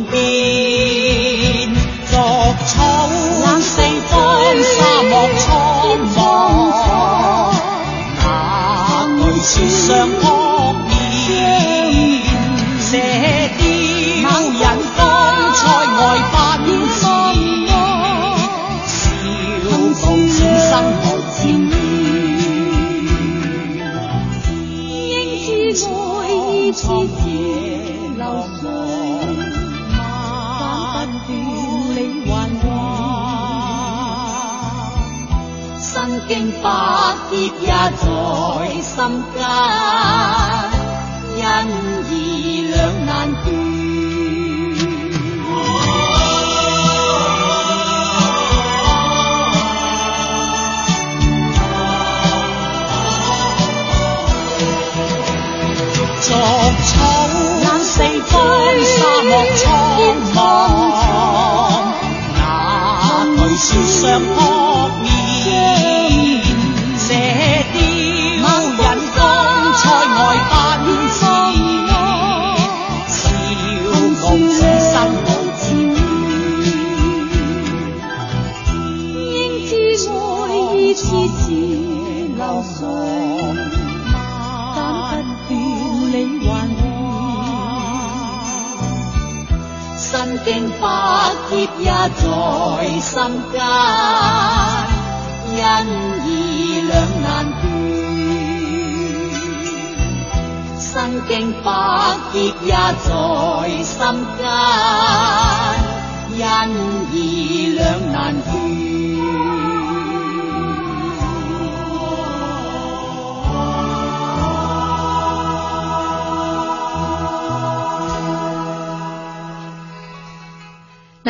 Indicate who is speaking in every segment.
Speaker 1: 到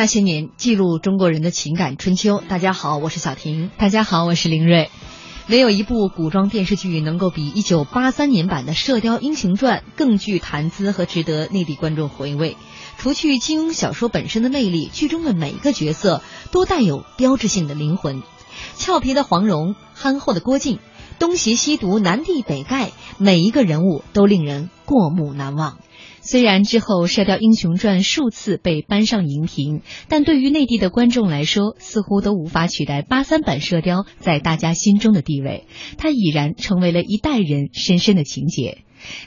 Speaker 1: 那
Speaker 2: 些年，记录中国人的情感春秋。大家好，我是小婷。大家好，我是林瑞。没有一部古装电视剧能够比1983年版的《射雕英雄传》更具谈资和值得内地观众回味。除去金庸小说本身的魅力，剧中的每一个角色都带有标志性的灵魂。俏皮的黄蓉，憨厚的郭靖，东邪西毒，南帝北丐，每一个人物都令人过目难忘。虽然之后《射雕英雄传》数次被搬上荧屏，但对于内地的观众来说，似乎都无法取代八三版《射雕》在大家心中的地位。它已然成为了一代人深深的情结。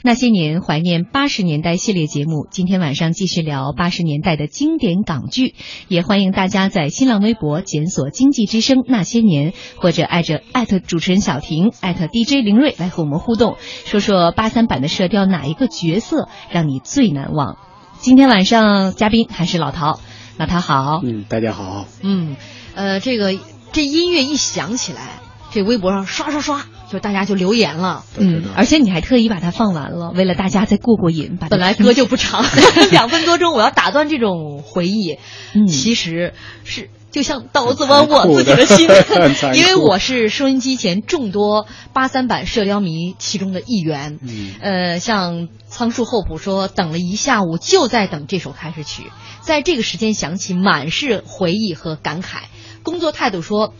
Speaker 2: 那些年怀念八十年代系列节目，今天晚上继续聊八十年代的经典港剧，也欢迎大家在新浪微博检索“经济之声那些年”，或者艾着艾特主持人小婷艾特 DJ 林睿来和我们互动，说说八三版的《射雕》哪一个角色让你最难忘？今天晚上嘉宾还是老陶，老陶好，
Speaker 3: 嗯，大家好。
Speaker 2: 嗯，呃，这个这音乐一响起来，这微博上刷刷刷，就大家就留言了。嗯，而且你还特意把它放完了，为了大家再过过瘾。本来歌就不长，两分多钟，我要打断这种回忆，
Speaker 3: 嗯
Speaker 2: 其实是。就像刀子剜我自己的心，因为我是收音机前众多八三版射雕迷其中的一员。
Speaker 3: 嗯，
Speaker 2: 呃，像仓树厚朴说，等了一下午，就在等这首开始曲，在这个时间响起，满是回忆和感慨。工作态度说，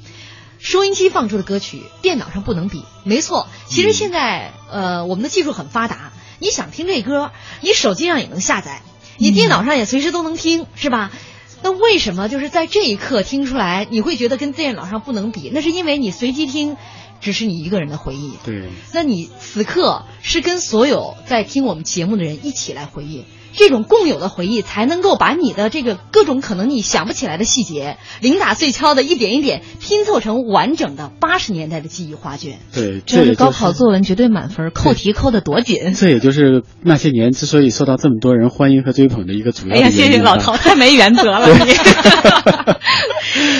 Speaker 2: 收音机放出的歌曲，电脑上不能比。没错，其实现在呃，我们的技术很发达，你想听这歌，你手机上也能下载，你电脑上也随时都能听，是吧？那为什么就是在这一刻听出来，你会觉得跟电脑上不能比？那是因为你随机听，只是你一个人的回忆。
Speaker 3: 对，
Speaker 2: 那你此刻是跟所有在听我们节目的人一起来回忆，这种共有的回忆，才能够把你的这个各种可能你想不起来的细节，零打碎敲的一点一点拼凑成完整的八十年代的记忆画卷。
Speaker 3: 对，
Speaker 2: 这是高考作文绝对满分，扣题扣的多紧。
Speaker 3: 这也就是那些年之所以受到这么多人欢迎和追捧的一个主要原因。
Speaker 2: 哎呀，谢谢老陶，太没原则了。你。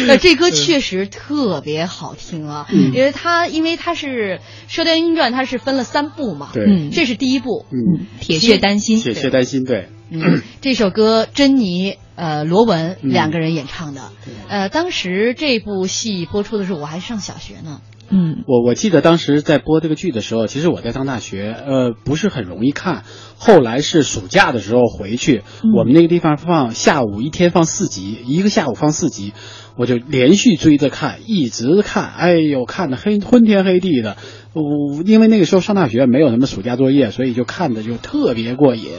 Speaker 2: 那，这歌确实特别好听啊，因为它因为它是《射雕英雄传》，它是分了三部嘛。
Speaker 3: 对，
Speaker 2: 这是第一部。
Speaker 3: 嗯，
Speaker 2: 铁血丹心。
Speaker 3: 铁血丹心，对。
Speaker 2: 嗯，这首歌珍妮、呃罗文两个人演唱的。呃，当时这部戏播出的时候，我还上小学呢。
Speaker 3: 嗯，我我记得当时在播这个剧的时候，其实我在上大学，呃，不是很容易看。后来是暑假的时候回去，我们那个地方放下午一天放四集，一个下午放四集，我就连续追着看，一直看，哎呦，看的黑昏天黑地的。我因为那个时候上大学没有什么暑假作业，所以就看的就特别过瘾。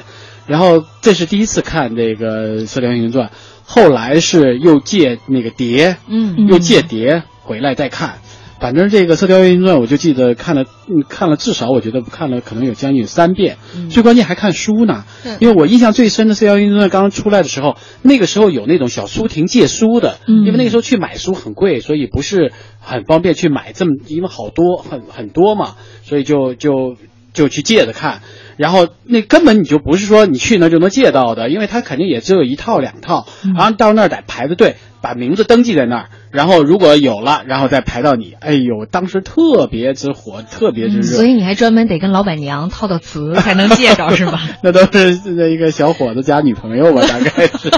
Speaker 3: 然后这是第一次看这个《射雕英雄传》，后来是又借那个碟，
Speaker 2: 嗯，
Speaker 3: 又借碟回来再看。反正这个《射雕英雄传》，我就记得看了，嗯，看了至少我觉得看了可能有将近三遍。最关键还看书呢，因为我印象最深的《射雕英雄传》刚刚出来的时候，那个时候有那种小书亭借书的，因为那个时候去买书很贵，所以不是很方便去买这么，因为好多很很多嘛，所以就就就去借着看。然后那根本你就不是说你去那就能借到的，因为他肯定也只有一套两套，然后到那儿得排着队，把名字登记在那儿，然后如果有了，然后再排到你。哎呦，当时特别之火，特别之热。
Speaker 2: 所以你还专门得跟老板娘套套词才能借着是吧？
Speaker 3: 那都是那一个小伙子加女朋友吧，大概是。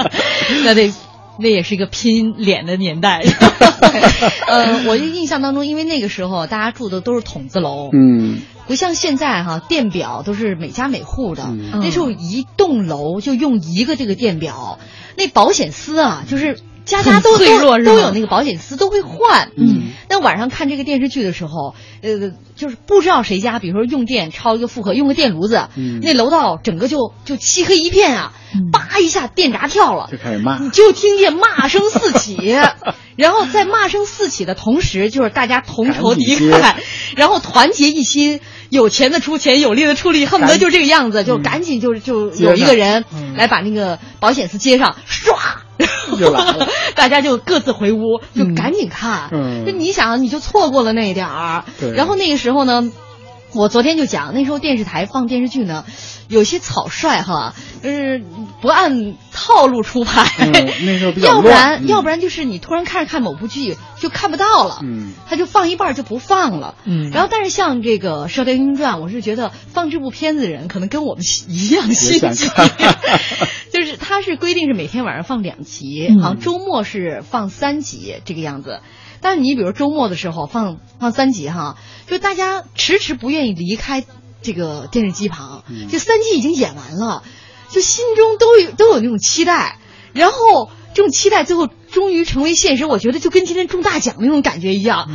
Speaker 2: 那得。那也是一个拼脸的年代，呃，我印象当中，因为那个时候大家住的都是筒子楼，
Speaker 3: 嗯，
Speaker 2: 不像现在哈，电表都是每家每户的，那时候一栋楼就用一个这个电表，那保险丝啊，就是家家都都都有那个保险丝，都会换，
Speaker 3: 嗯，
Speaker 2: 那晚上看这个电视剧的时候，呃，就是不知道谁家，比如说用电超一个负荷，用个电炉子，
Speaker 3: 嗯，
Speaker 2: 那楼道整个就就漆黑一片啊。叭一下，电闸跳了，
Speaker 3: 就开始骂，
Speaker 2: 你就听见骂声四起，然后在骂声四起的同时，就是大家同仇敌忾，然后团结一心，有钱的出钱，有力的出力，恨不得就这个样子，就赶紧就就有一个人来把那个保险丝接上，唰，
Speaker 3: 就来了，
Speaker 2: 大家就各自回屋，就赶紧看，就你想，你就错过了那一点儿，然后那个时候呢，我昨天就讲，那时候电视台放电视剧呢。有些草率哈，就是不按套路出牌。
Speaker 3: 那时候比较
Speaker 2: 要不然，要不然就是你突然看着看某部剧就看不到了，
Speaker 3: 嗯，
Speaker 2: 他就放一半就不放了，
Speaker 3: 嗯。
Speaker 2: 然后，但是像这个《射雕英雄传》，我是觉得放这部片子的人可能跟我们一样心急，就是他是规定是每天晚上放两集，好像周末是放三集这个样子。但是你比如周末的时候放放三集哈，就大家迟迟不愿意离开。这个电视机旁，就三季已经演完了，就心中都有都有那种期待，然后这种期待最后终于成为现实，我觉得就跟今天中大奖那种感觉一样。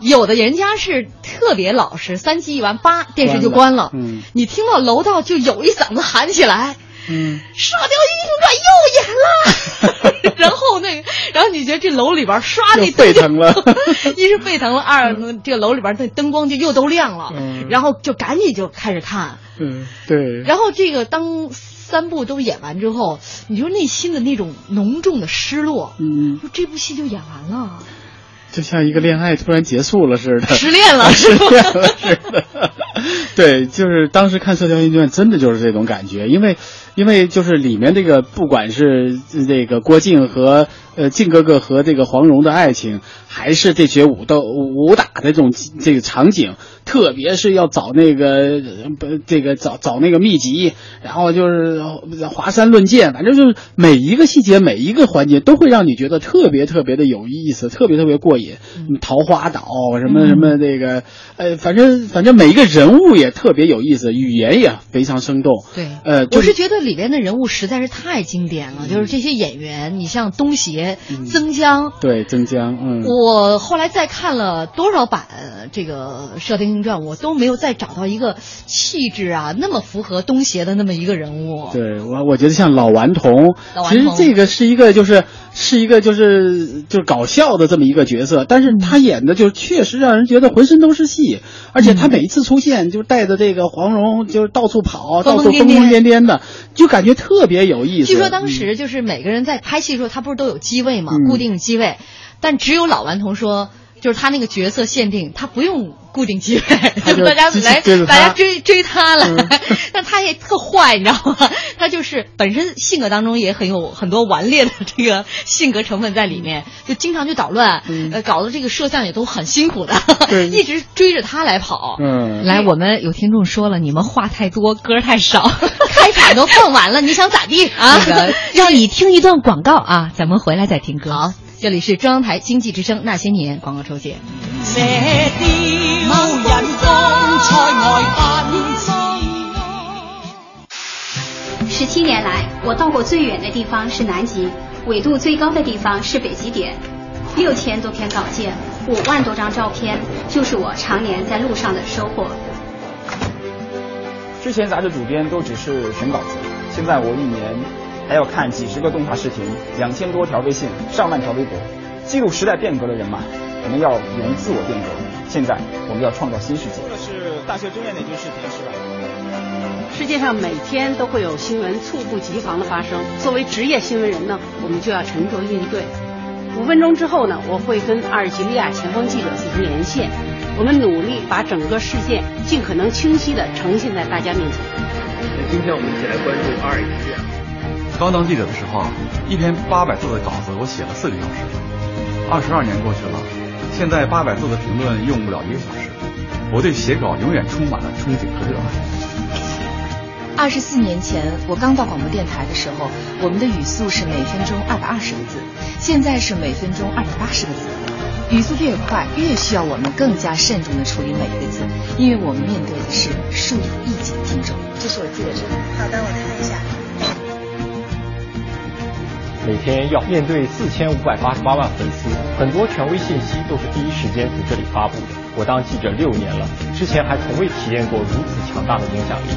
Speaker 2: 有的人家是特别老实，三季一完，叭，电视就关了。
Speaker 3: 嗯，
Speaker 2: 你听到楼道就有一嗓子喊起来。
Speaker 3: 嗯，
Speaker 2: 射雕英雄传又演了，然后那个，然后你觉得这楼里边刷那
Speaker 3: 沸腾了，
Speaker 2: 一是沸腾了，二这个楼里边的灯光就又都亮了，然后就赶紧就开始看，
Speaker 3: 嗯，对，
Speaker 2: 然后这个当三部都演完之后，你就内心的那种浓重的失落，
Speaker 3: 嗯，
Speaker 2: 说这部戏就演完了。
Speaker 3: 就像一个恋爱突然结束了似的，
Speaker 2: 失恋了，
Speaker 3: 失恋了似的。对，就是当时看《射雕英雄传》，真的就是这种感觉，因为，因为就是里面这个，不管是这个郭靖和呃靖哥哥和这个黄蓉的爱情，还是这些武斗武打的这种这个场景。特别是要找那个不这个找找那个秘籍，然后就是华山论剑，反正就是每一个细节每一个环节都会让你觉得特别特别的有意思，特别特别过瘾。桃花岛什么什么这个，呃，反正反正每一个人物也特别有意思，语言也非常生动。
Speaker 2: 对，
Speaker 3: 呃，
Speaker 2: 我是觉得里边的人物实在是太经典了，就是这些演员，你像东邪、曾江，
Speaker 3: 对，曾江，嗯，
Speaker 2: 我后来再看了多少版这个《射雕英雄》。传我都没有再找到一个气质啊那么符合东邪的那么一个人物。
Speaker 3: 对我，我觉得像老顽童，其实这个是一个就是是一个就是就是搞笑的这么一个角色，但是他演的就确实让人觉得浑身都是戏，而且他每一次出现就带着这个黄蓉，就是到处跑，到处疯疯癫癫的，就感觉特别有意思。
Speaker 2: 据说当时就是每个人在拍戏的时候，他不是都有机位嘛，固定机位，但只有老顽童说。就是他那个角色限定，他不用固定机位，大家来，大家追追他了。但他也特坏，你知道吗？他就是本身性格当中也很有很多顽劣的这个性格成分在里面，就经常去捣乱，呃，搞得这个摄像也都很辛苦的，一直追着他来跑。
Speaker 3: 嗯，
Speaker 2: 来，我们有听众说了，你们话太多，歌太少，开场都放完了，你想咋地啊？让你听一段广告啊，咱们回来再听歌。好。这里是中央台经济之声《那些年》广告抽检。
Speaker 4: 十七年来，我到过最远的地方是南极，纬度最高的地方是北极点。六千多篇稿件，五万多张照片，就是我常年在路上的收获。
Speaker 5: 之前杂志主编都只是选稿子，现在我一年。还要看几十个动画视频，两千多条微信，上万条微博，记录时代变革的人嘛，我们要勇于自我变革。现在我们要创造新世界。
Speaker 6: 这是大学中院那句视频是吧？
Speaker 7: 世界上每天都会有新闻猝不及防的发生，作为职业新闻人呢，我们就要沉着应对。五分钟之后呢，我会跟阿尔及利亚前方记者进行连线，我们努力把整个事件尽可能清晰地呈现在大家面前。
Speaker 8: 今天我们一起来关注阿尔及利亚。
Speaker 9: 刚当记者的时候，一篇八百字的稿子我写了四个小时。二十二年过去了，现在八百字的评论用不了一个小时。我对写稿永远充满了憧憬和热爱。
Speaker 10: 二十四年前，我刚到广播电台的时候，我们的语速是每分钟二百二十个字，现在是每分钟二百八十个字。语速越快，越需要我们更加慎重的处理每一个字，因为我们面对的是数以亿计的听众。
Speaker 11: 这是我记的证。好的，我看一下。
Speaker 12: 每天要面对四千五百八十八万粉丝，很多权威信息都是第一时间从这里发布的。我当记者六年了，之前还从未体验过如此强大的影响力。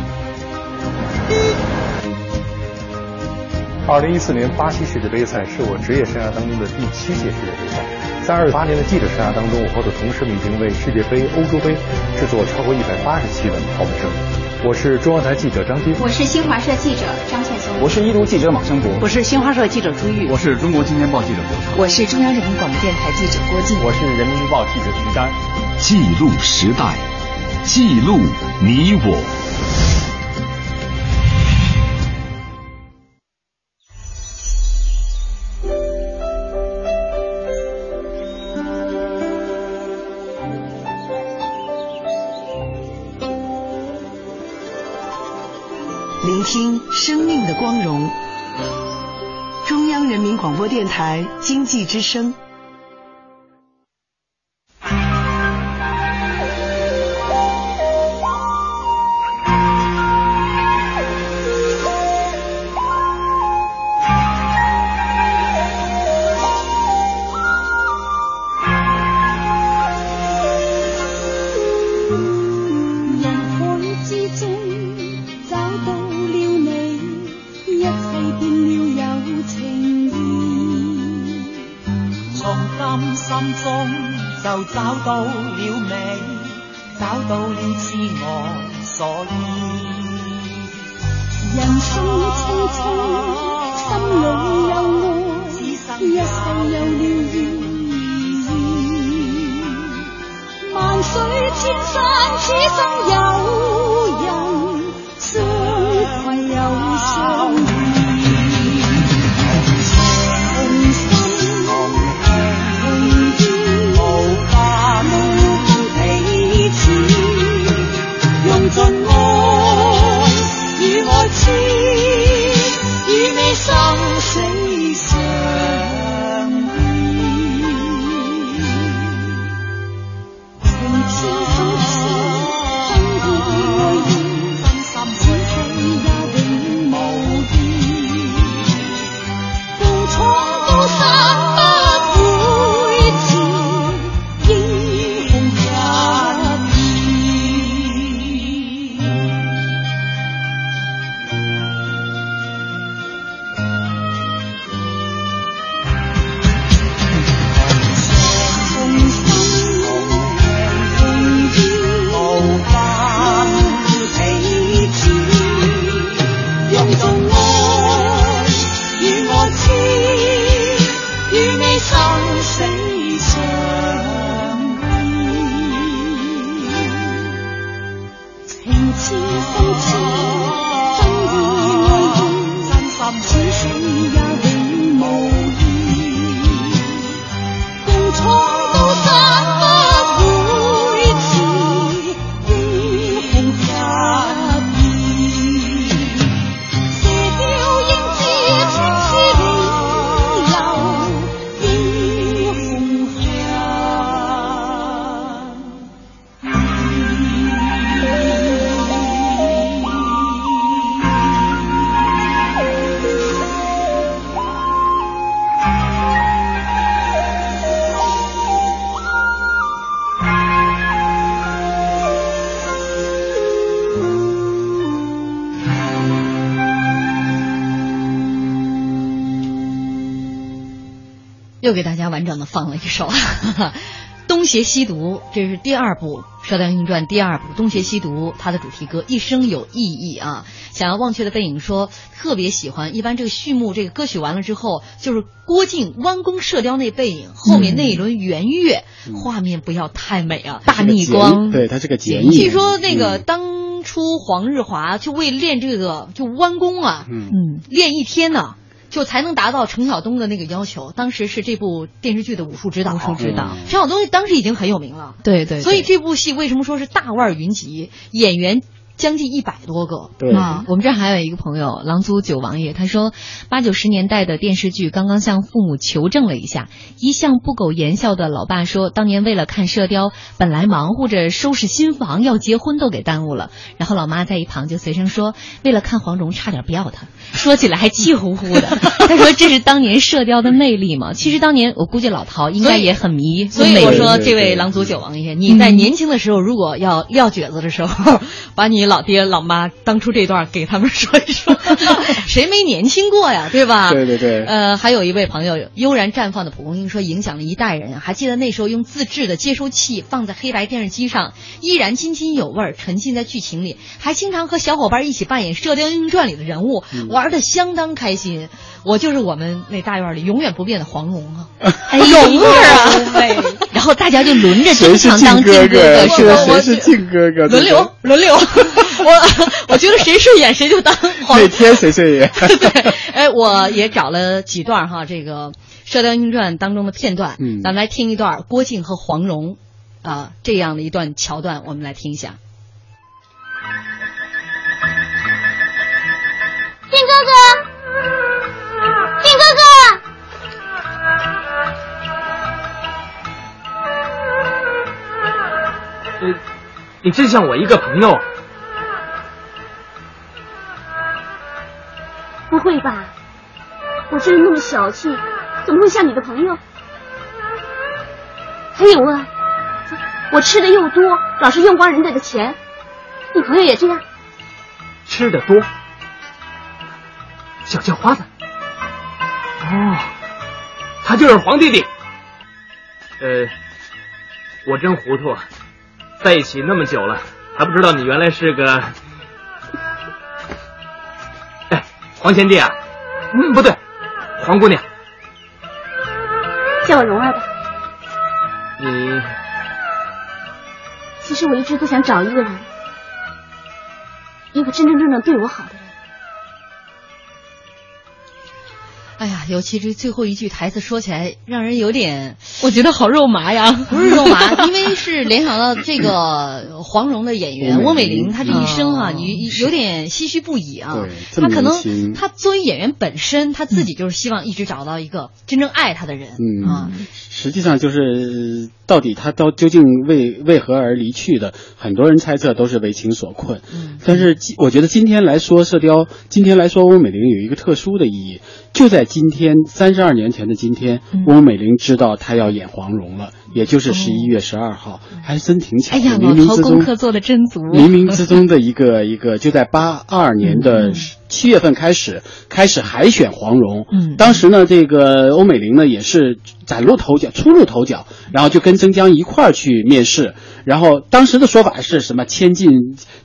Speaker 13: 二零一四年巴西世界杯赛是我职业生涯当中的第七届世界杯赛，在二十八年的记者生涯当中，我和我的同事们已经为世界杯、欧洲杯制作超过一百八十期的跑本生。我是中央台记者张晶，
Speaker 4: 我是新华社记者张，
Speaker 5: 我是一读记者马生博，
Speaker 7: 我是新华社记者朱玉，
Speaker 14: 我是中国青年报记者刘畅，
Speaker 10: 我是中央人民广播电台记者郭靖，
Speaker 12: 我是人民日报记者徐丹。
Speaker 15: 记录时代，记录你我。
Speaker 16: 国电台经济之声。
Speaker 2: 又给大家完整的放了一首。东邪西毒，这是第二部《射雕英雄传》第二部《东邪西毒》，它的主题歌《一生有意义》啊。想要忘却的背影说特别喜欢，一般这个序幕这个歌曲完了之后，就是郭靖弯弓射雕那背影，后面那一轮圆月，画面不要太美啊，大逆光。
Speaker 3: 对，它是个剪影。
Speaker 2: 据说那个当初黄日华就为练这个就弯弓啊，嗯，练一天呢。就才能达到程晓东的那个要求。当时是这部电视剧的武术指导，
Speaker 10: 武术指导。
Speaker 2: 程晓东当时已经很有名了，
Speaker 10: 对对。
Speaker 2: 所以这部戏为什么说是大腕云集？演员。将近一百多个，
Speaker 3: 对
Speaker 10: 啊，我们这儿还有一个朋友狼族九王爷，他说八九十年代的电视剧刚刚向父母求证了一下，一向不苟言笑的老爸说，当年为了看《射雕》，本来忙活着收拾新房，要结婚都给耽误了。然后老妈在一旁就随声说，为了看黄蓉，差点不要他。说起来还气呼呼的。他说这是当年《射雕》的魅力嘛？其实当年我估计老陶应该也很迷。
Speaker 2: 所以我说，这位狼族九王爷，你在年轻的时候，如果要撂蹶子的时候，把你。老爹老妈当初这段给他们说一说，谁没年轻过呀，对吧？
Speaker 3: 对对对。
Speaker 2: 呃，还有一位朋友悠然绽放的蒲公英说，影响了一代人。还记得那时候用自制的接收器放在黑白电视机上，依然津津有味，沉浸在剧情里，还经常和小伙伴一起扮演《射雕英雄传》里的人物，玩的相当开心。我就是我们那大院里永远不变的黄蓉啊，
Speaker 10: 蓉儿 啊，然后大家就轮着经常当靖哥哥，
Speaker 3: 是吧？谁是靖哥哥？
Speaker 2: 轮流轮流，我我觉得谁顺眼谁就当。
Speaker 3: 每天谁顺眼？
Speaker 2: 对，哎，我也找了几段哈，这个《射雕英雄传》当中的片段，
Speaker 3: 嗯，
Speaker 2: 咱们来听一段郭靖和黄蓉啊这样的一段桥段，我们来听一下。
Speaker 17: 靖
Speaker 8: 你你真像我一个朋友？
Speaker 17: 不会吧？我这人那么小气，怎么会像你的朋友？还有啊，我吃的又多，老是用光人家的钱，你朋友也这样？
Speaker 8: 吃的多，小叫花子。哦，他就是黄弟弟。呃，我真糊涂，在一起那么久了，还不知道你原来是个……哎，黄贤弟啊，嗯，不对，黄姑娘，
Speaker 17: 叫我蓉儿吧。
Speaker 8: 你，
Speaker 17: 其实我一直都想找一个人，一个真真正正对我好的人。
Speaker 2: 哎呀，尤其这最后一句台词说起来，让人有点，
Speaker 10: 我觉得好肉麻呀。
Speaker 2: 不是肉麻，因为是联想到这个 黄蓉的演员翁美玲，她这一生哈，你有点唏嘘不已啊。她可能她作为演员本身，她自己就是希望一直找到一个真正爱她的人啊。
Speaker 3: 实际上就是到底她到究竟为为何而离去的，很多人猜测都是为情所困。但是我觉得今天来说《射雕》，今天来说翁美玲有一个特殊的意义，就在。今天三十二年前的今天，翁美玲知道她要演黄蓉了，也就是十一月十二号，还真挺巧。
Speaker 2: 哎呀，
Speaker 3: 冥冥之中，
Speaker 2: 功课做的真足。
Speaker 3: 冥冥之中的一个一个，就在八二年的七月份开始，开始海选黄蓉。
Speaker 2: 嗯，
Speaker 3: 当时呢，这个欧美玲呢也是崭露头角，初露头角，然后就跟曾江一块儿去面试。然后当时的说法是什么？千进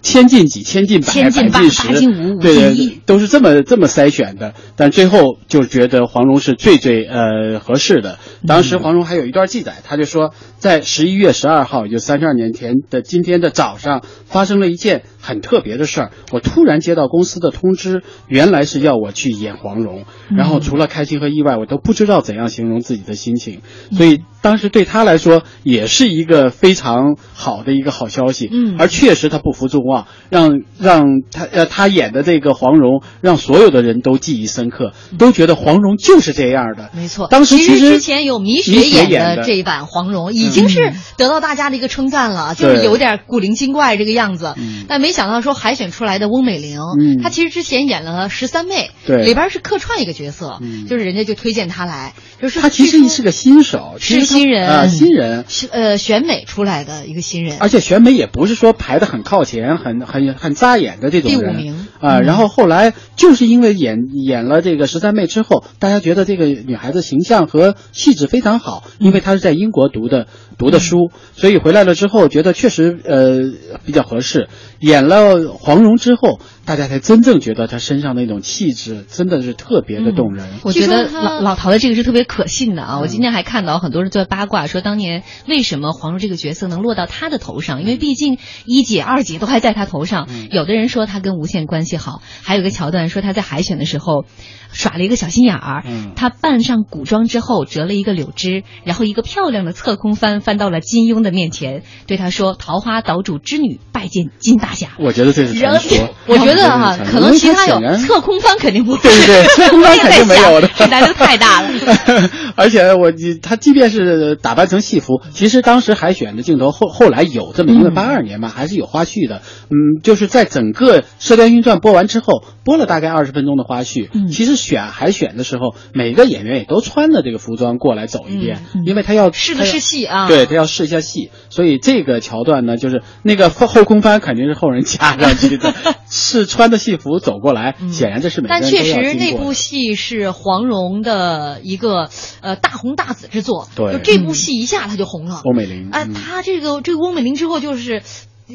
Speaker 3: 千进几，千进百，百进十，对对，都是这么这么筛选的。但最后就觉得黄蓉是最最呃合适的。当时黄蓉还有一段记载，他就说，说在十一月十二号，也就三十二年前的今天的早上，发生了一件很特别的事儿。我突然接到公司的通知，原来是要我去演黄蓉。然后除了开心和意外，我都不知道怎样形容自己的心情。所以当时对他来说，也是一个非常。好的一个好消息，
Speaker 2: 嗯，
Speaker 3: 而确实他不负众望，让让他呃他演的这个黄蓉，让所有的人都记忆深刻，都觉得黄蓉就是这样的。
Speaker 2: 没错，
Speaker 3: 当时
Speaker 2: 其
Speaker 3: 实
Speaker 2: 之前有米
Speaker 3: 雪
Speaker 2: 演的这一版黄蓉，已经是得到大家的一个称赞了，就是有点古灵精怪这个样子。但没想到说海选出来的翁美玲，她其实之前演了十三妹，
Speaker 3: 对，
Speaker 2: 里边是客串一个角色，就是人家就推荐她来，就是
Speaker 3: 她其实是个新手，
Speaker 2: 是新人
Speaker 3: 啊，新人，
Speaker 2: 呃选美出来的一个新人，
Speaker 3: 而且选美也不是说排的很靠前、很很很扎眼的这种
Speaker 2: 人。第五名
Speaker 3: 啊。然后后来就是因为演演了这个十三妹之后，大家觉得这个女孩子形象和气质非常好，因为她是在英国读的读的书，所以回来了之后觉得确实呃比较合适。演了黄蓉之后，大家才真正觉得他身上那种气质真的是特别的动人。
Speaker 2: 我觉得老老陶的这个是特别可信的啊！我今天还看到很多人在八卦说，当年为什么黄蓉这个角色能落到他的头上？因为毕竟一姐、二姐都还在他头上。有的人说他跟吴倩关系好，还有一个桥段说他在海选的时候耍了一个小心眼儿。他扮上古装之后折了一个柳枝，然后一个漂亮的侧空翻翻到了金庸的面前，对他说：“桃花岛主之女拜见金大侠。”
Speaker 3: 我觉得这是传说。
Speaker 2: 我觉得哈，可能其他有侧空翻肯定不 会。
Speaker 3: 对对，侧空翻肯定没有的。
Speaker 2: 这难度太大了。
Speaker 3: 而且我他即便是打扮成戏服，其实当时海选的镜头后后来有这么，一个八二年嘛，还是有花絮的。嗯，就是在整个《射雕英雄传》播完之后，播了大概二十分钟的花絮。嗯，其实选海选的时候，每个演员也都穿着这个服装过来走一遍，因为他要
Speaker 2: 试的是戏啊。
Speaker 3: 对他要试一下戏，所以这个桥段呢，就是那个后空翻肯定是后人加上去的，是穿着戏服走过来，显然这是每个人
Speaker 2: 但确实那部戏是黄蓉的一个呃大红大紫之作，
Speaker 3: 对，
Speaker 2: 就这部戏一下他就红了。
Speaker 3: 翁美玲，
Speaker 2: 啊，他这个这个翁美玲之后就是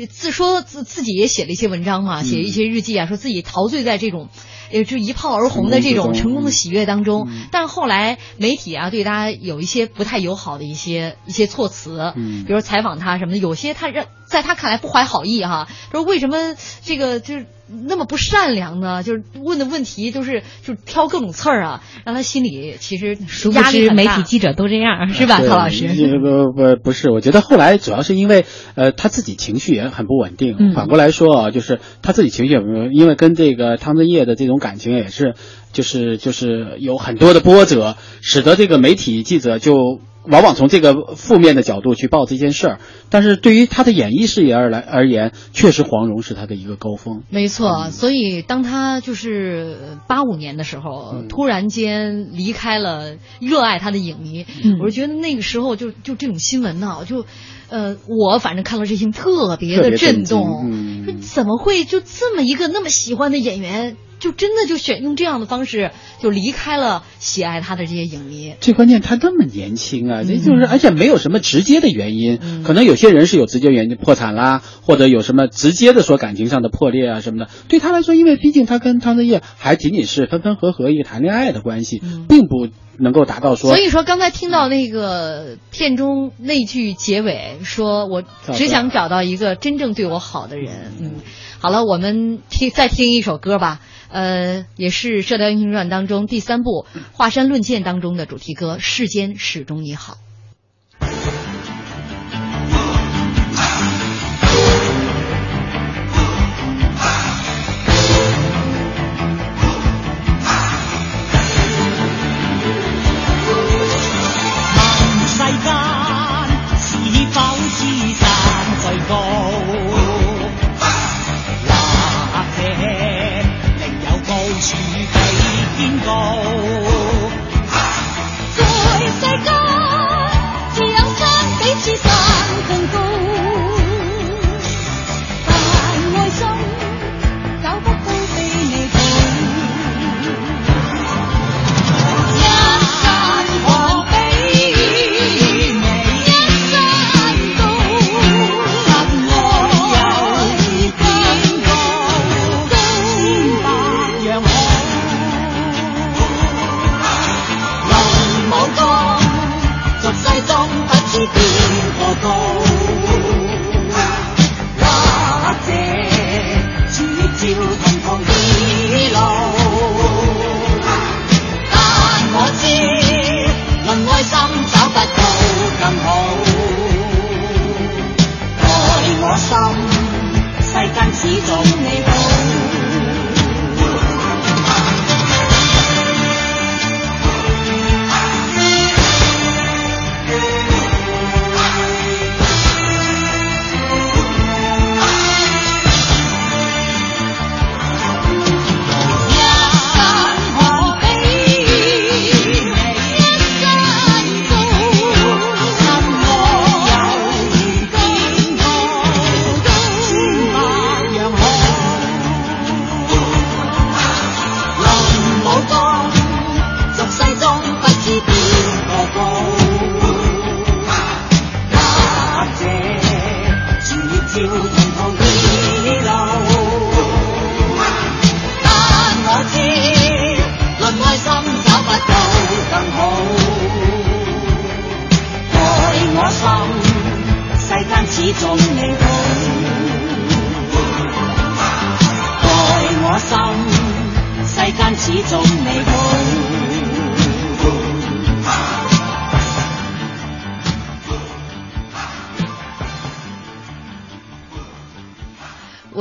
Speaker 2: 自说自自己也写了一些文章嘛，写一些日记啊，说自己陶醉在这种。呃就一炮而红的这种成功的喜悦当中，但是后来媒体啊对他有一些不太友好的一些一些措辞，
Speaker 3: 嗯，
Speaker 2: 比如采访他什么的，有些他让在他看来不怀好意哈，说为什么这个就是那么不善良呢？就是问的问题都是就挑各种刺儿啊，让他心里其实压力
Speaker 18: 媒体记者都这样是吧，陶老师？
Speaker 3: 不不不是，我觉得后来主要是因为呃他自己情绪也很不稳定，反过来说啊，就是他自己情绪也因为跟这个汤镇业的这种。感情也是，就是就是有很多的波折，使得这个媒体记者就往往从这个负面的角度去报这件事儿。但是对于他的演艺事业而来而言，确实黄蓉是他的一个高峰。
Speaker 2: 没错，所以当他就是八五年的时候，突然间离开了热爱他的影迷，我就觉得那个时候就就这种新闻呢，就呃，我反正看了这些特别的震动，说怎么会就这么一个那么喜欢的演员？就真的就选用这样的方式就离开了喜爱他的这些影迷。
Speaker 3: 最关键他那么年轻啊，这就是而且没有什么直接的原因，可能有些人是有直接原因破产啦，或者有什么直接的说感情上的破裂啊什么的。对他来说，因为毕竟他跟汤镇业还仅仅是分分合合一个谈恋爱的关系，并不能够达到说。
Speaker 2: 所以说刚才听到那个片中那句结尾，说我只想找到一个真正对我好的人。嗯，好了，我们听再听一首歌吧。呃，也是《射雕英雄传》当中第三部《华山论剑》当中的主题歌《世间始终你好》。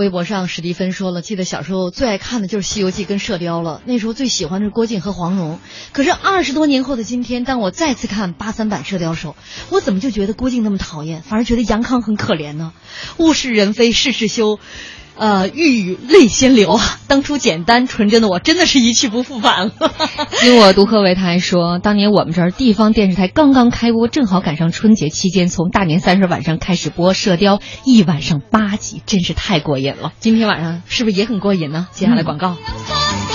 Speaker 2: 微博上史蒂芬说了，记得小时候最爱看的就是《西游记》跟《射雕》了。那时候最喜欢的是郭靖和黄蓉。可是二十多年后的今天，当我再次看八三版《射雕》手，我怎么就觉得郭靖那么讨厌，反而觉得杨康很可怜呢？物是人非事事休，呃，欲语泪先流啊！当初简单纯真的我，真的是一去不复返了。
Speaker 18: 听我读贺维台说，当年我们这儿地方电视台刚刚开播，正好赶上春节期间，从大年三十晚上开始播《射雕》，一晚上八集，真是太过瘾了。
Speaker 2: 今天晚上是不是也很过瘾呢？接下来广告。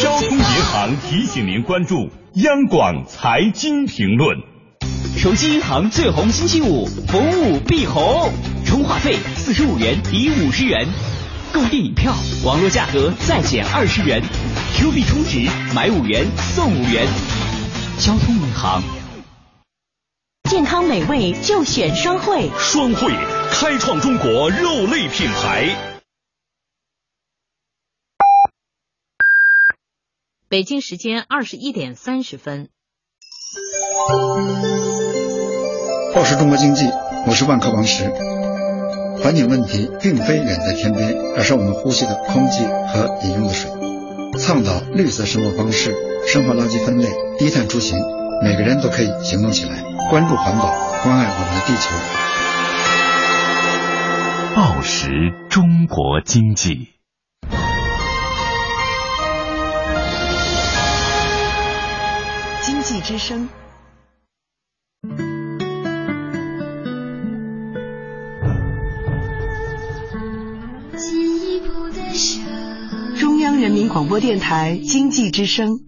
Speaker 15: 交通银行提醒您关注央广财经评论。
Speaker 19: 手机银行最红星期五，逢五必红，充话费四十五元抵五十元。购电影票，网络价格再减二十元；Q 币充值，买五元送五元。交通银行，
Speaker 20: 健康美味就选双汇。
Speaker 15: 双汇开创中国肉类品牌。
Speaker 18: 北京时间二十一点三十分。
Speaker 21: 报时中国经济，我是万科王石。环境问题并非远在天边，而是我们呼吸的空气和饮用的水。倡导绿色生活方式，生活垃圾分类，低碳出行，每个人都可以行动起来，关注环保，关爱我们的地球。
Speaker 15: 报时中国经济，
Speaker 16: 经济之声。人民广播电台经济之声。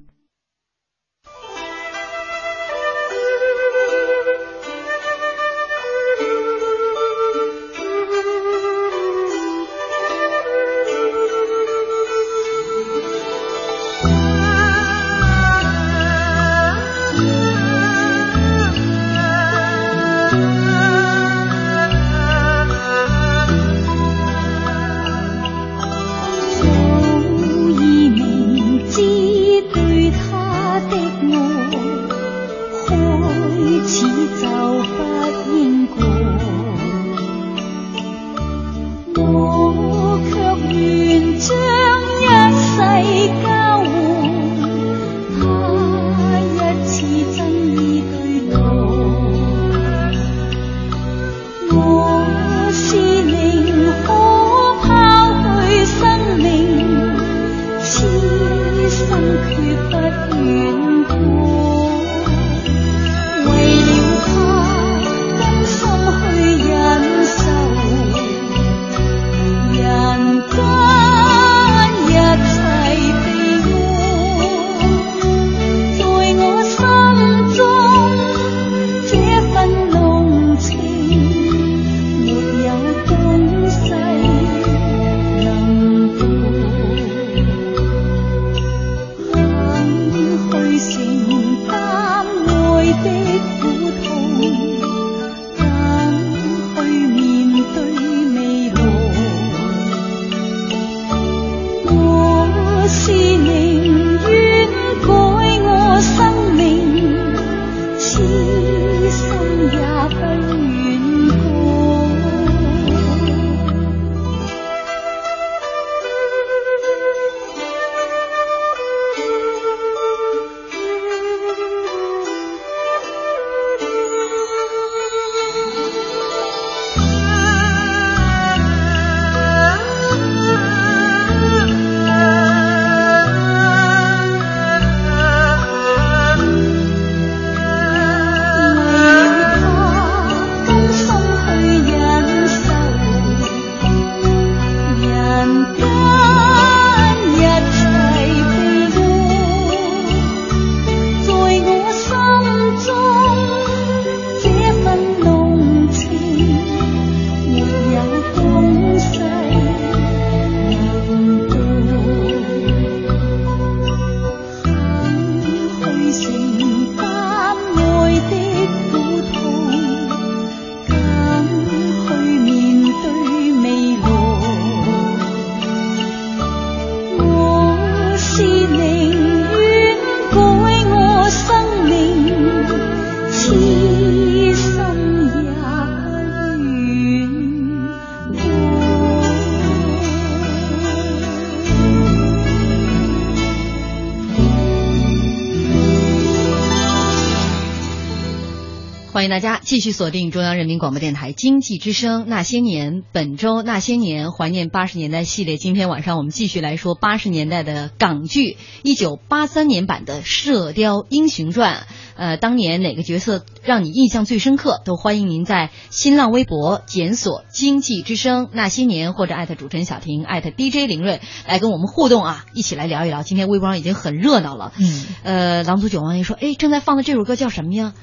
Speaker 2: 迎大家继续锁定中央人民广播电台经济之声《那些年》，本周《那些年》怀念八十年代系列。今天晚上我们继续来说八十年代的港剧，一九八三年版的《射雕英雄传》。呃，当年哪个角色让你印象最深刻？都欢迎您在新浪微博检索“经济之声那些年”或者艾特主持人小婷艾特 DJ 林睿来跟我们互动啊，一起来聊一聊。今天微博上已经很热闹了。
Speaker 18: 嗯，
Speaker 2: 呃，狼族九王爷说，哎，正在放的这首歌叫什么呀？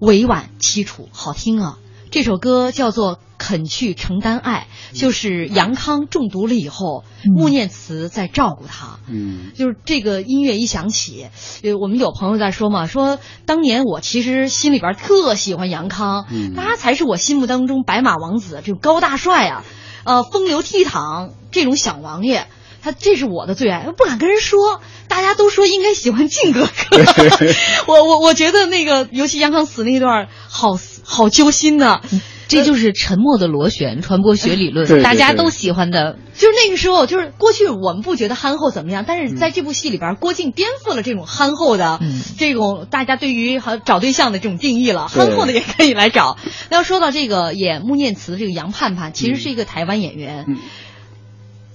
Speaker 2: 委婉凄楚，好听啊！这首歌叫做《肯去承担爱》，就是杨康中毒了以后，穆念慈在照顾他。
Speaker 3: 嗯，
Speaker 2: 就是这个音乐一响起，呃，我们有朋友在说嘛，说当年我其实心里边特喜欢杨康，
Speaker 3: 嗯
Speaker 2: 他才是我心目当中白马王子，这种高大帅啊，呃，风流倜傥这种小王爷。他这是我的最爱，不敢跟人说，大家都说应该喜欢靖哥哥。我我我觉得那个，尤其杨康死那一段，好好揪心呐、
Speaker 18: 这就是沉默的螺旋传播学理论，大家都喜欢的。
Speaker 2: 就是那个时候，就是过去我们不觉得憨厚怎么样，但是在这部戏里边，郭靖颠覆了这种憨厚的、这种大家对于好找对象的这种定义了。憨厚的也可以来找。那要说到这个演穆念慈的这个杨盼盼，其实是一个台湾演员，
Speaker 3: 嗯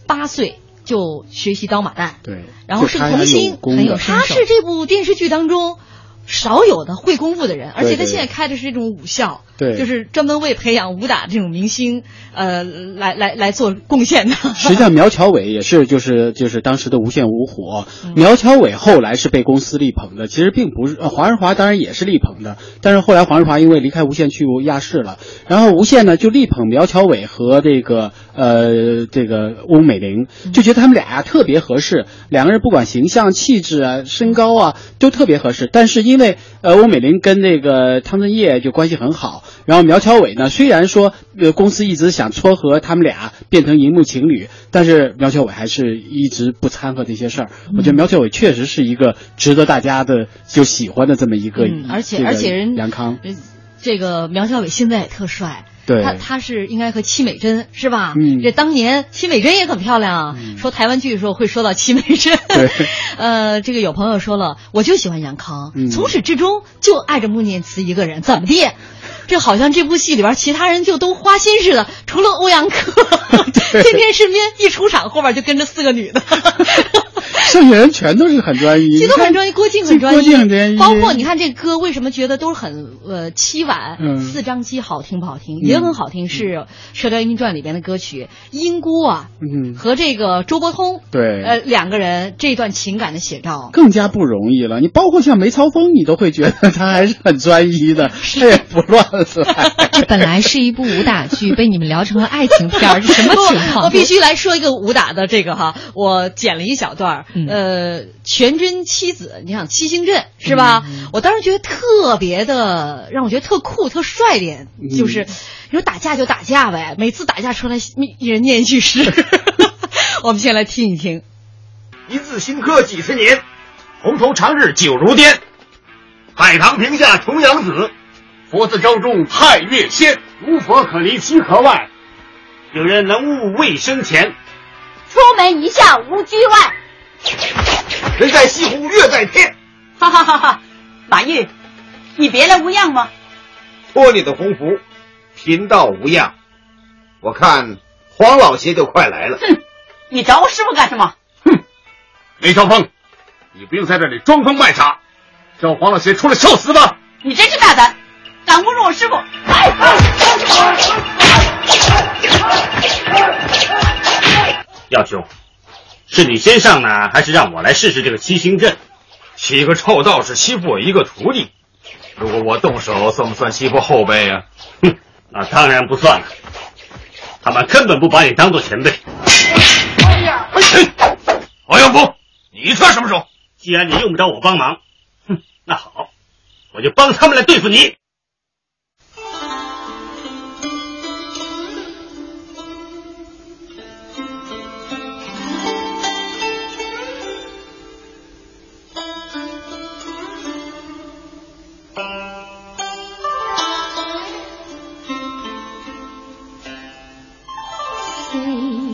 Speaker 2: 八岁就学习刀马旦，
Speaker 3: 对，
Speaker 2: 然后是童星，
Speaker 3: 很有
Speaker 2: 他是这部电视剧当中少有的会功夫的人，而且他现在开的是这种武校，
Speaker 3: 对
Speaker 2: 就是专门为培养武打这种明星，呃，来来来做贡献的。
Speaker 3: 实际上，苗侨伟也是，就是就是当时的无线五虎。
Speaker 2: 嗯
Speaker 3: 苗侨伟后来是被公司力捧的，其实并不是。呃黄日华当然也是力捧的，但是后来黄日华因为离开无线去亚视了，然后无线呢就力捧苗侨伟和这个呃这个翁美玲，就觉得他们俩呀、特别合适，两个人不管形象、气质啊、身高啊都特别合适。但是因为呃翁美玲跟那个汤镇业就关系很好，然后苗侨伟呢虽然说呃公司一直想撮合他们俩变成荧幕情侣，但是苗侨伟还是一直不掺和这些事儿。我觉得苗侨伟确实是一个值得大家的就喜欢的这么一个，
Speaker 2: 嗯而且
Speaker 3: 这个
Speaker 2: 而且人
Speaker 3: 杨康。
Speaker 2: 呃这个苗侨伟现在也特帅。
Speaker 3: 对
Speaker 2: 他他是应该和戚美珍是吧？
Speaker 3: 嗯
Speaker 2: 这当年戚美珍也很漂亮啊。说台湾剧的时候会说到戚美珍。
Speaker 3: 对，
Speaker 2: 呃，这个有朋友说了，我就喜欢杨康，
Speaker 3: 嗯
Speaker 2: 从始至终就爱着穆念慈一个人，怎么地？这好像这部戏里边其他人就都花心似的，除了欧阳克，天天身边一出场后边就跟着四个女的。
Speaker 3: 剩下人全都是很专一，
Speaker 2: 其实都很专一，郭靖很专一，
Speaker 3: 郭靖很专一，
Speaker 2: 包括你看这歌为什么觉得都是很呃凄婉，
Speaker 3: 嗯
Speaker 2: 四张机好听不好听？也很好听，是《射雕英雄传》里边的歌曲，英姑啊
Speaker 3: 嗯，
Speaker 2: 和这个周伯通，
Speaker 3: 对
Speaker 2: 呃两个人这段情感的写照。
Speaker 3: 更加不容易了。你包括像梅超风，你都会觉得他还是很专一的，他也不乱来。
Speaker 18: 这本来是一部武打剧，被你们聊成了爱情片儿，这什么情况？
Speaker 2: 我必须来说一个武打的这个哈，我剪了一小段呃，全真七子，你想七星阵是吧？
Speaker 18: 嗯
Speaker 2: 我当时觉得特别的，让我觉得特酷、特帅的，
Speaker 18: 嗯
Speaker 2: 就是你说打架就打架呗，每次打架出来一人念一句诗。我们先来听一听。
Speaker 22: 一字新科几十年，红头长日久如颠。海棠亭下重阳子，佛字朝中太月仙。无佛可离七河外，有人能悟未生前。
Speaker 17: 出门一笑无拘外。
Speaker 22: 人在西湖月在天。
Speaker 23: 哈哈哈哈！马玉，你别来无恙吗？
Speaker 22: 托你的鸿福，贫道无恙。我看黄老邪就快来了。
Speaker 23: 哼，你找我师傅干什么？
Speaker 22: 哼梅超风，你不用在这里装疯卖傻，叫黄老邪出来受死吧！
Speaker 23: 你真是大胆，敢侮辱我师傅！
Speaker 22: 耀兄，是你先上呢，还是让我来试试这个七星阵？七个臭道士欺负我一个徒弟，如果我动手，算不算欺负后辈啊？哼，那当然不算了，他们根本不把你当做前辈。哎呀！黄耀福，你算什么手？既然你用不着我帮忙，哼，那好，我就帮他们来对付你。
Speaker 1: 飞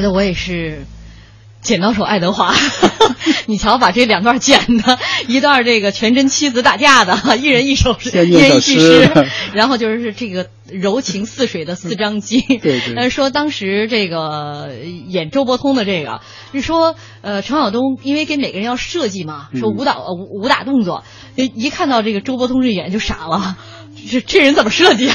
Speaker 2: 觉得我也是剪刀手爱德华，你瞧，把这两段剪的，一段这个全真妻子打架的，一人一首诗，一人一句
Speaker 3: 诗
Speaker 2: 诗，然后就是这个柔情似水的四张机。
Speaker 3: 对对
Speaker 2: 呃，说当时这个演周伯通的这个，是说呃陈晓东因为给每个人要设计嘛，说
Speaker 3: 嗯
Speaker 2: 舞蹈呃武武打动作，就一看到这个周伯通这演就傻了，这这人怎么设计啊？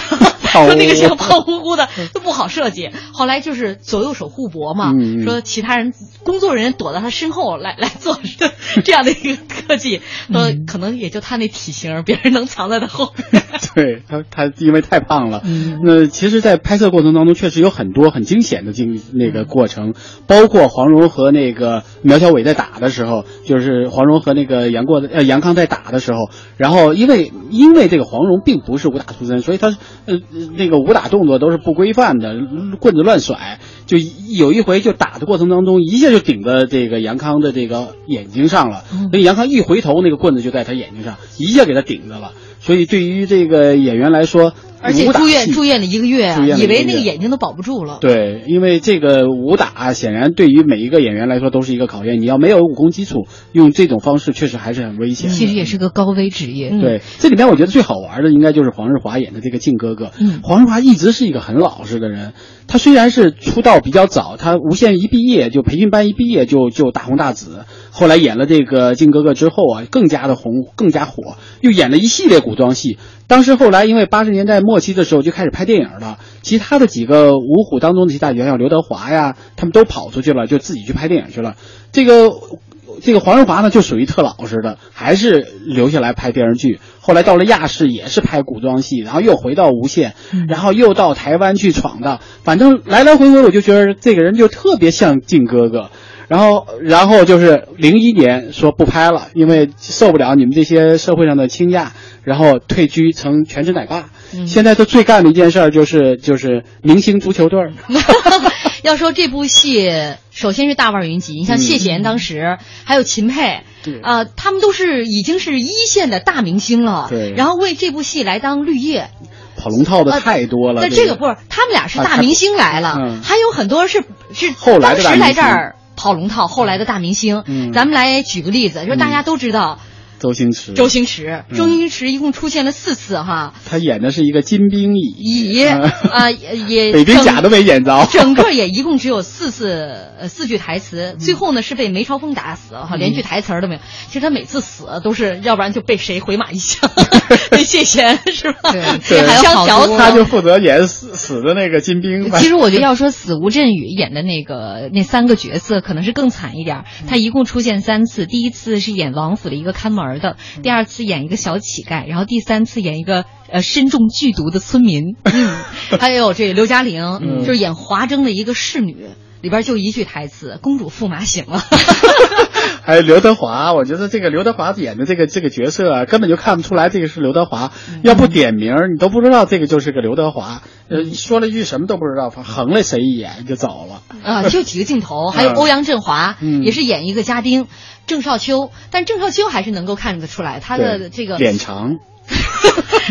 Speaker 2: 说 那个像胖乎乎的都不好设计。后来就是左右手互搏嘛，说其他人工作人员躲到他身后来来做这这样的一个科技，说
Speaker 3: 嗯
Speaker 2: 可能也就他那体型，别人能藏在他后面。
Speaker 3: 对他，他因为太胖了。
Speaker 2: 嗯
Speaker 3: 那其实，在拍摄过程当中，确实有很多很惊险的经那个过程，包括黄蓉和那个苗小伟在打的时候，就是黄蓉和那个杨过呃杨康在打的时候，然后因为因为这个黄蓉并不是武打出身，所以他呃那个武打动作都是不规范的，棍子乱甩，就有一回就打的过程当中，一下就顶在这个杨康的这个眼睛上了，所以杨康一回头，那个棍子就在他眼睛上，一下给他顶着了。所以对于这个演员来说，
Speaker 2: 而且住院住院了一个月以为那个眼睛都保不住了。
Speaker 3: 对，因为这个武打显然对于每一个演员来说都是一个考验。你要没有武功基础，用这种方式确实还是很危险的。
Speaker 2: 其实也是个高危职业。
Speaker 3: 对，这里面我觉得最好玩的应该就是黄日华演的这个靖哥哥。
Speaker 2: 嗯
Speaker 3: 黄日华一直是一个很老实的人，他虽然是出道比较早，他无线一毕业就培训班一毕业就就大红大紫，后来演了这个靖哥哥之后啊，更加的红，更加火，又演了一系列古装戏。当时后来因为八十年代末期的时候就开始拍电影了，其他的几个五虎当中的其他演员，像刘德华呀，他们都跑出去了，就自己去拍电影去了。这个这个黄日华呢，就属于特老实的，还是留下来拍电视剧。后来到了亚视，也是拍古装戏，然后又回到无线，然后又到台湾去闯荡。反正来来回回，我就觉得这个人就特别像靖哥哥。然后，然后就是零一年说不拍了，因为受不了你们这些社会上的倾轧，然后退居成全职奶爸。现在他最干的一件事儿就是就是明星足球队儿。
Speaker 2: 要说这部戏，首先是大腕云集，你像谢贤当时，还有秦沛，啊、他们都是已经是一线的大明星了。
Speaker 3: 对
Speaker 2: 然后为这部戏来当绿叶。
Speaker 3: 跑龙套的太多了。
Speaker 2: 那这个不是，他们俩是大明星来了，
Speaker 3: 嗯
Speaker 2: 还有很多是是
Speaker 3: 后来的大
Speaker 2: 当时来这儿跑龙套，后来的大明星。
Speaker 3: 嗯
Speaker 2: 咱们来举个例子，就是大家都知道。
Speaker 3: 周星驰，
Speaker 2: 周星驰，
Speaker 3: 嗯。
Speaker 2: 周星驰一共出现了四次哈，
Speaker 3: 他演的是一个金兵乙，
Speaker 2: 乙啊也 也
Speaker 3: 北冰甲都没演着，
Speaker 2: 整个也一共只有四次呃四句台词，最后呢是被梅超风打死哈，连句台词都没有。其实他每次死都是，要不然就被谁回马一枪，被谢贤是吧？
Speaker 3: 对，
Speaker 2: 还有好多
Speaker 3: 他就负责演死死的那个金兵。
Speaker 18: 其实我觉得要说死吴镇宇演的那个那三个角色，可能是更惨一点儿。他一共出现三次，第一次是演王府的一个看门
Speaker 2: 门的，第二次演一个小乞丐，然后第三次演一个呃身中剧毒的村民。嗯，还有这刘嘉玲，
Speaker 3: 嗯。
Speaker 2: 就是演华筝的一个侍女，里边就一句台词：“公主驸马醒了。
Speaker 3: 还 有刘德华，我觉得这个刘德华演的这个这个角色啊，根本就看不出来这个是刘德华，要不点名你都不知道这个就是个刘德华。呃，说了一句什么都不知道，横了谁一眼就走了。
Speaker 2: 啊，就几个镜头，还有欧阳震华、
Speaker 3: 嗯。
Speaker 2: 也是演一个家丁，郑少秋，但郑少秋还是能够看得出来他的这个
Speaker 3: 脸长，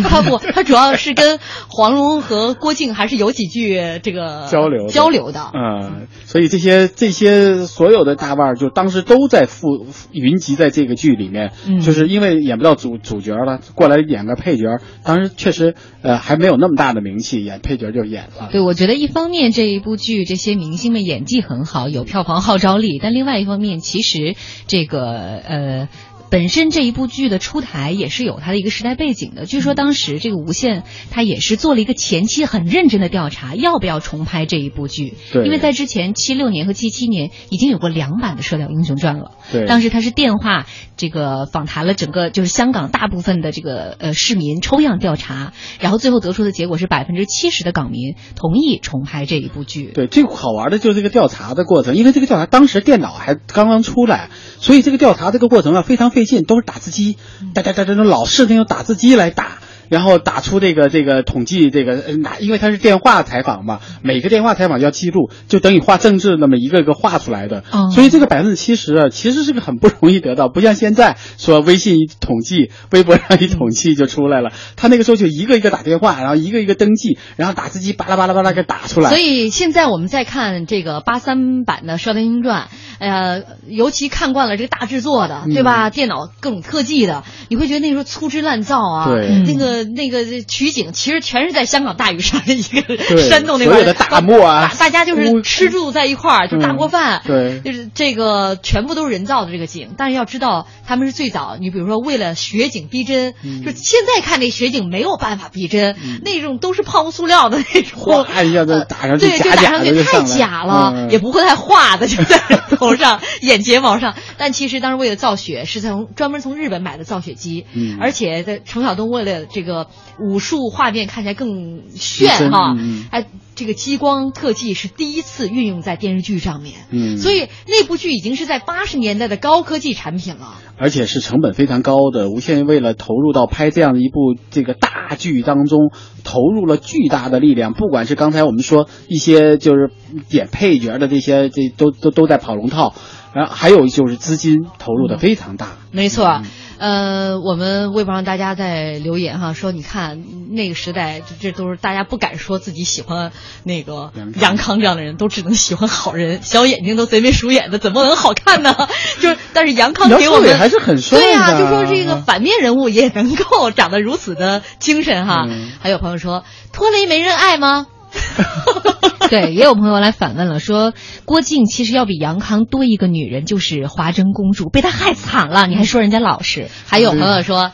Speaker 2: 他不，他主要是跟黄蓉和郭靖还是有几句这个
Speaker 3: 交流
Speaker 2: 交流的。
Speaker 3: 嗯，所以这些这些所有的大腕儿，就当时都在附云集在这个剧里面，
Speaker 2: 嗯
Speaker 3: 就是因为演不到主主角了，过来演个配角，当时确实呃还没有那么大的名气，演配角就演了。
Speaker 2: 对，我觉得一方面这一部剧这些明星们演技很好，有票房号召力，但另外一方面，其实这个呃。本身这一部剧的出台也是有它的一个时代背景的。据说当时这个无线它也是做了一个前期很认真的调查，要不要重拍这一部剧。
Speaker 3: 对
Speaker 2: 因为在之前七六年和七七年已经有过两版的《射雕英雄传》了。
Speaker 3: 对
Speaker 2: 当时他是电话这个访谈了整个就是香港大部分的这个呃市民抽样调查，然后最后得出的结果是百分之七十的港民同意重拍这一部剧。
Speaker 3: 对，最好玩的就是这个调查的过程，因为这个调查当时电脑还刚刚出来，所以这个调查这个过程啊非常费劲，都是打字机，哒哒哒哒，那老式那种打字机来打。然后打出这个这个统计这个呃哪，因为它是电话采访嘛，每个电话采访要记录，就等于画政治那么一个个画出来的。
Speaker 2: 哦
Speaker 3: 所以这个百分之七十啊，其实是个很不容易得到，不像现在说微信一统计，微博上一统计就出来了。他那个时候就一个一个打电话，然后一个一个登记，然后打字机巴拉巴拉巴拉给打出来。
Speaker 2: 所以现在我们再看这个八三版的《射雕英雄传》，呃，尤其看惯了这个大制作的，对吧？电脑各种特技的，你会觉得那时候粗制滥造啊。
Speaker 3: 对
Speaker 2: 那个那个取景其实全是在香港大屿山的一个山洞那块儿
Speaker 3: 所有的大漠啊
Speaker 2: 大家就是吃住在一块儿，就大锅饭。
Speaker 3: 对
Speaker 2: 就是这个全部都是人造的这个景，但是要知道他们是最早，你比如说为了雪景逼真，就现在看这雪景没有办法逼真，那种都是泡沫塑料的那种，
Speaker 3: 哗一下子打上去，
Speaker 2: 对，就打上去太假了，也不会太画的，就在头上、眼睫毛上。但其实当时为了造雪，是从专门从日本买的造雪机，而且在程晓东为了这个武术画面看起来更炫哈哎，这个激光特技是第一次运用在电视剧上面，
Speaker 3: 嗯
Speaker 2: 所以那部剧已经是在八十年代的高科技产品了。
Speaker 3: 而且是成本非常高的。无线为了投入到拍这样的一部这个大剧当中，投入了巨大的力量。不管是刚才我们说一些就是演配角的这些，这都都都在跑龙套，然后还有就是资金投入的非常大。
Speaker 2: 没错，呃，我们微博上大家在留言哈，说你看那个时代，这这都是大家不敢说自己喜欢那个杨康这样的人，都只能喜欢好人，小眼睛都贼眉鼠眼的，怎么能好看呢？就是，但是杨康给我们
Speaker 3: 还是很帅的
Speaker 2: 对呀、就说这个反面人物也能够长得如此的精神哈。
Speaker 3: 嗯
Speaker 2: 还有朋友说，托雷没人爱吗？对，也有朋友来反问了，说郭靖其实要比杨康多一个女人，就是华筝公主，被他害惨了，你还说人家老实？还有朋友说，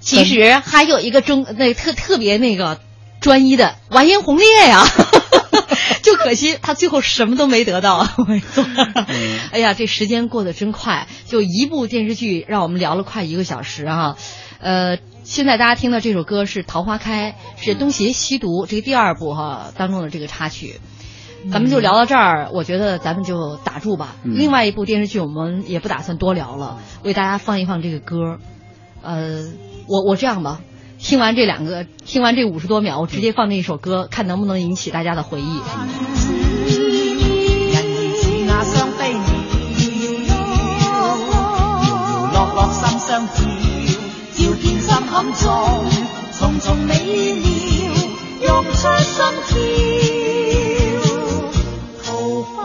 Speaker 2: 其实还有一个中那特特别那个专一的完颜洪烈呀。就可惜他最后什么都没得到，没错。哎呀，这时间过得真快，就一部电视剧让我们聊了快一个小时啊。呃，现在大家听到这首歌是《桃花开》，是《东邪西毒》这个第二部哈当中的这个插曲。咱们就聊到这儿，我觉得咱们就打住吧。
Speaker 3: 嗯
Speaker 2: 另外一部电视剧我们也不打算多聊了，为大家放一放这个歌。呃，我我这样吧，听完这两个，听完这五十多秒，我直接放那一首歌，看能不能引起大家的回忆。
Speaker 1: 人匆匆美妙涌出心跳桃花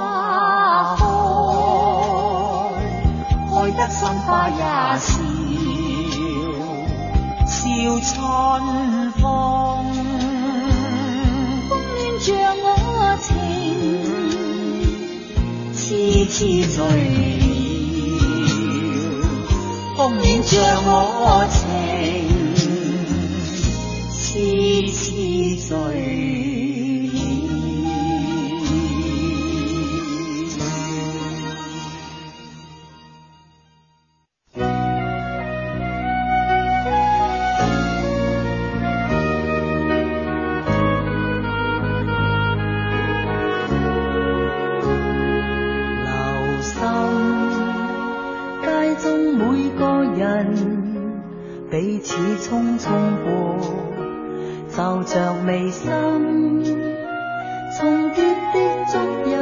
Speaker 1: 开开得心花也笑笑春风风暖着我情痴痴醉了风暖着我情一次醉意流心街中，每个人
Speaker 24: 彼此匆匆过。就着眉心重叠的足印，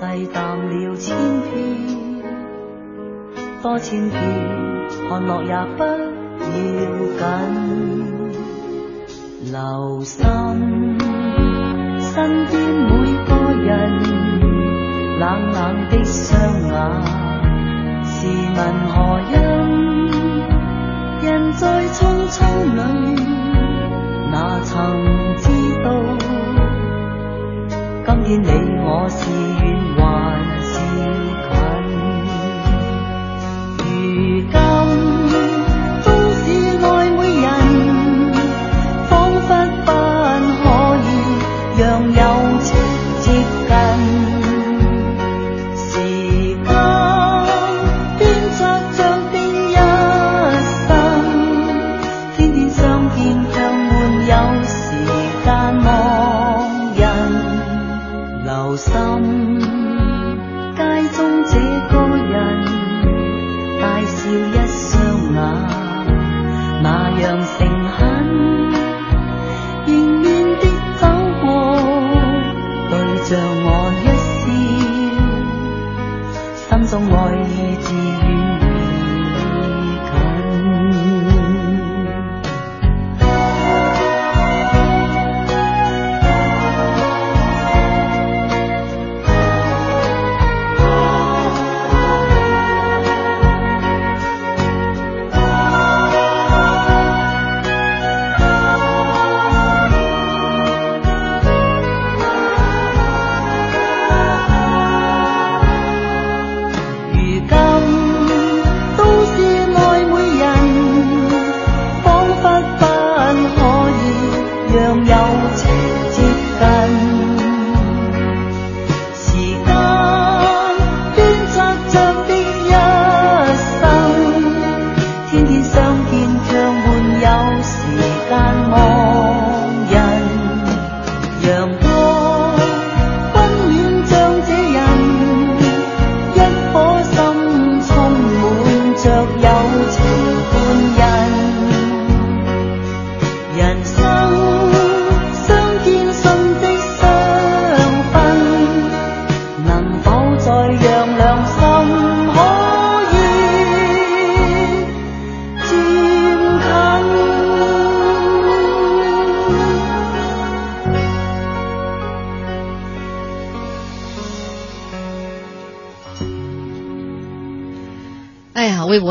Speaker 24: 細淡了千遍，多千遍，看落也不要緊。留心身邊每個人，冷冷的雙眼，試問何因？人在匆匆里，哪曾知道？今天你我是
Speaker 16: 缘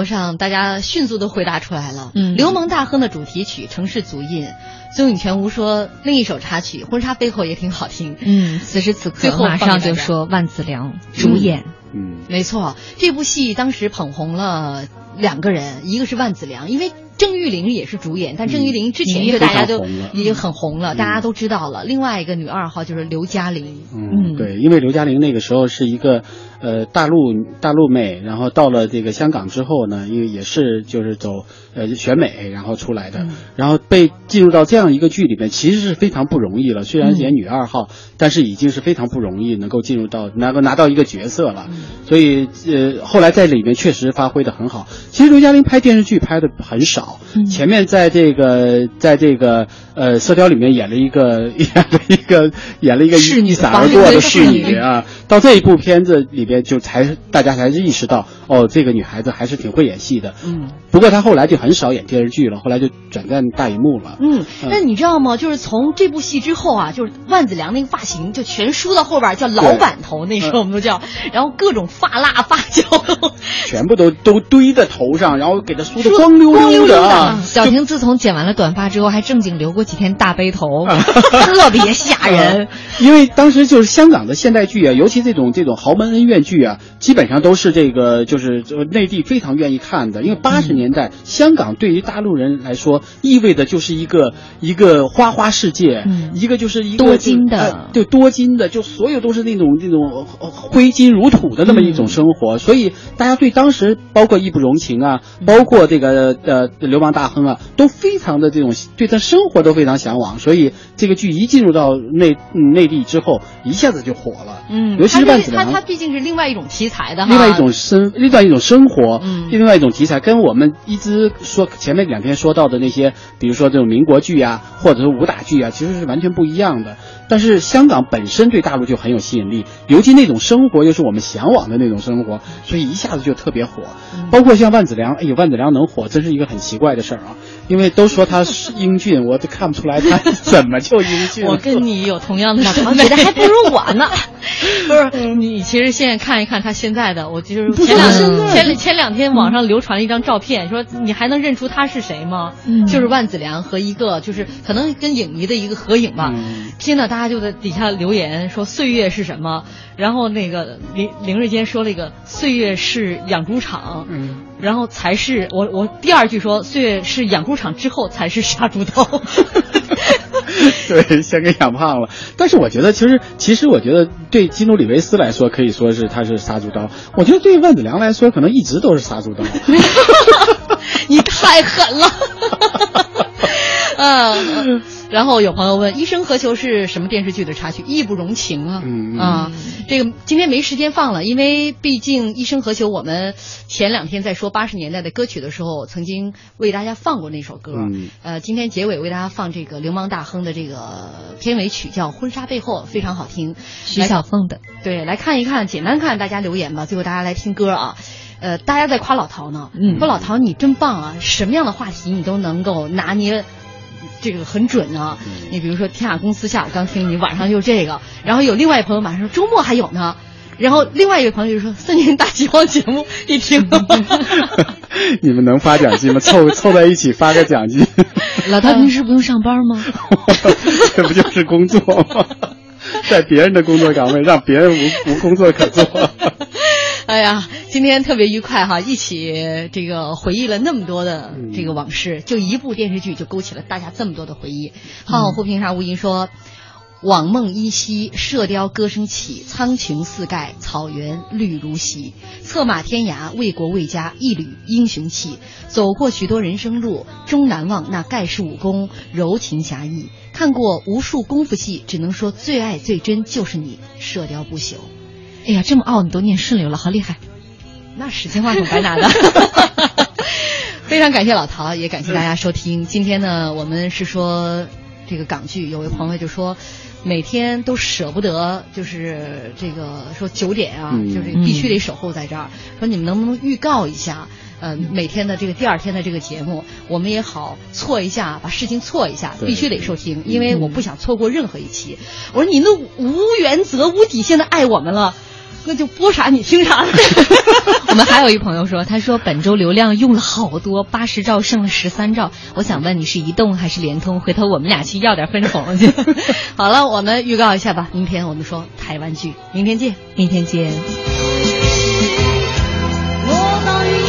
Speaker 16: 博上大家迅速都回答出来了。
Speaker 18: 嗯
Speaker 16: 流氓大亨的主题曲《城市足印》，宗颖全无说另一首插曲《婚纱背后》也挺好听。
Speaker 18: 嗯，此时此
Speaker 16: 最后
Speaker 18: 刻马上就说万梓良主演。
Speaker 3: 嗯，
Speaker 16: 没错，这部戏当时捧红了两个人，一个是万梓良，因为郑玉玲也是主演，但郑玉玲之前
Speaker 3: 嗯
Speaker 16: 就大家都已经很红了，大家都知道了。另外一个女二号就是刘嘉玲，
Speaker 3: 嗯，对，因为刘嘉玲那个时候是一个呃大陆大陆妹，然后到了这个香港之后呢，因为也是就是走呃选美然后出来的，然后被进入到这样一个剧里面，其实是非常不容易了。虽然演女二号，但是已经是非常不容易能够进入到能够拿到一个角色了。所以呃后来在里面确实发挥的很好。其实刘嘉玲拍电视剧拍的很少，前面在这个在这个呃《射雕》里面演了一个 演了一个演了一个
Speaker 16: 侍女
Speaker 3: 一闪而过的侍女啊，到这一部片子里边就才大家才意识到哦，这个女孩子还是挺会演戏的。
Speaker 16: 嗯，
Speaker 3: 不过她后来就很少演电视剧了，后来就转战大荧幕了。
Speaker 16: 嗯，那你知道吗？就是从这部戏之后啊，就是万梓良那个发型就全梳到后边，叫老板头，那时候我们都叫，然后各种发蜡、发胶，
Speaker 3: 全部都都堆在头上，然后给她梳的光溜
Speaker 16: 光溜溜
Speaker 3: 的啊。
Speaker 18: 小婷自从剪完了短发之后，还正经留过几天大背头，特别吓人。
Speaker 3: 因为当时就是香港的现代剧啊，尤其这种这种豪门恩怨剧啊，基本上都是这个就是呃内地非常愿意看的。因为八十年代、香港对于大陆人来说，意味着就是一个一个花花世界，一个就是一个
Speaker 18: 多金的
Speaker 3: 呃对多金的，就所有都是那种那种呃挥金如土的那么一种生活。所以大家对当时包括义不容情啊，包括这个呃流氓大亨啊，都非常的这种对他生活都非常向往。所以这个剧一进入到内嗯内地之后，一下子就火了。
Speaker 16: 嗯，
Speaker 3: 尤其是
Speaker 16: 他
Speaker 3: 万梓良
Speaker 16: 他他毕竟是另外一种题材的哈，
Speaker 3: 另外一种生，另外一种生活，嗯，另外一种题材，跟我们一直说前面两天说到的那些，比如说这种民国剧啊，或者是武打剧啊，其实是完全不一样的。但是香港本身对大陆就很有吸引力，尤其那种生活又是我们向往的那种生活，所以一下子就特别火。包括像万梓良，哎呦，万梓良能火，真是一个很奇怪的事儿啊！因为都说他是英俊，我都看不出来他怎么就英俊。
Speaker 2: 我跟你有同样的审
Speaker 18: 美，还不如我呢。
Speaker 2: 不是你，其实现在看一看他现在的，我就是前两前前两天网上流传了一张照片，说你还能认出他是谁吗？就是万梓良和一个就是可能跟影迷的一个合影吧。现在大家就在底下留言说岁月是什么，然后那个林林瑞坚说了一个岁月是养猪场，嗯，然后才是我我第二句说岁月是养猪场之后才是杀猪刀。
Speaker 3: 对，先给养胖了。但是我觉得，其实，其实我觉得，对基努里维斯来说，可以说是他是杀猪刀。我觉得对万子良来说，可能一直都是杀猪刀。
Speaker 2: 你太狠了。嗯。然后有朋友问《一生何求》是什么电视剧的插曲？义不容情啊！啊，这个今天没时间放了，因为毕竟《一生何求》我们前两天在说八十年代的歌曲的时候，曾经为大家放过那首歌。呃，今天结尾为大家放这个流氓大亨的这个片尾曲，叫《婚纱背后》，非常好听。
Speaker 18: 徐小凤的。
Speaker 2: 对，来看一看，简单看大家留言吧。最后大家来听歌啊。呃，大家在夸老陶呢，说老陶你真棒啊，什么样的话题你都能够拿捏。这个很准啊！你比如说《天下公司下午》，刚听你晚上就这个，然后有另外一朋友马上说周末还有呢，然后另外一位朋友就说三年大饥荒节目一听，
Speaker 3: 你们能发奖金吗？凑 凑在一起发个奖金。
Speaker 18: 老大平时不用上班吗？
Speaker 3: 这不就是工作吗？在别人的工作岗位，让别人无无工作可做。
Speaker 2: 哎呀，今天特别愉快哈，一起这个回忆了那么多的这个往事，就一部电视剧就勾起了大家这么多的回忆。浩浩不平沙无垠说：“往梦依稀，射雕歌声起，苍穹四盖，草原绿如洗。策马天涯，为国为家，一缕英雄气。走过许多人生路，终难忘那盖世武功，柔情侠义。看过无数功夫戏，只能说最爱最真就是你，射雕不朽。”
Speaker 18: 哎呀，这么傲，你都念顺溜了，好厉害！
Speaker 2: 那时间话筒白拿的。非常感谢老陶，也感谢大家收听。今天呢，我们是说这个港剧，有位朋友就说，每天都舍不得，就是这个说九点啊，就是必须得守候在这儿。说你们能不能预告一下，呃，每天的这个第二天的这个节目，我们也好错一下，把事情错一下，必须得收听，因为我不想错过任何一期。我说你那无原则、无底线的爱我们了。那就播啥你听啥。
Speaker 18: 我们还有一朋友说，他说本周流量用了好多，八十兆剩了十三兆。我想问你是移动还是联通？回头我们俩去要点分红去。
Speaker 2: 好了，我们预告一下吧，明天我们说台湾剧，明天见，
Speaker 18: 明天见。我当一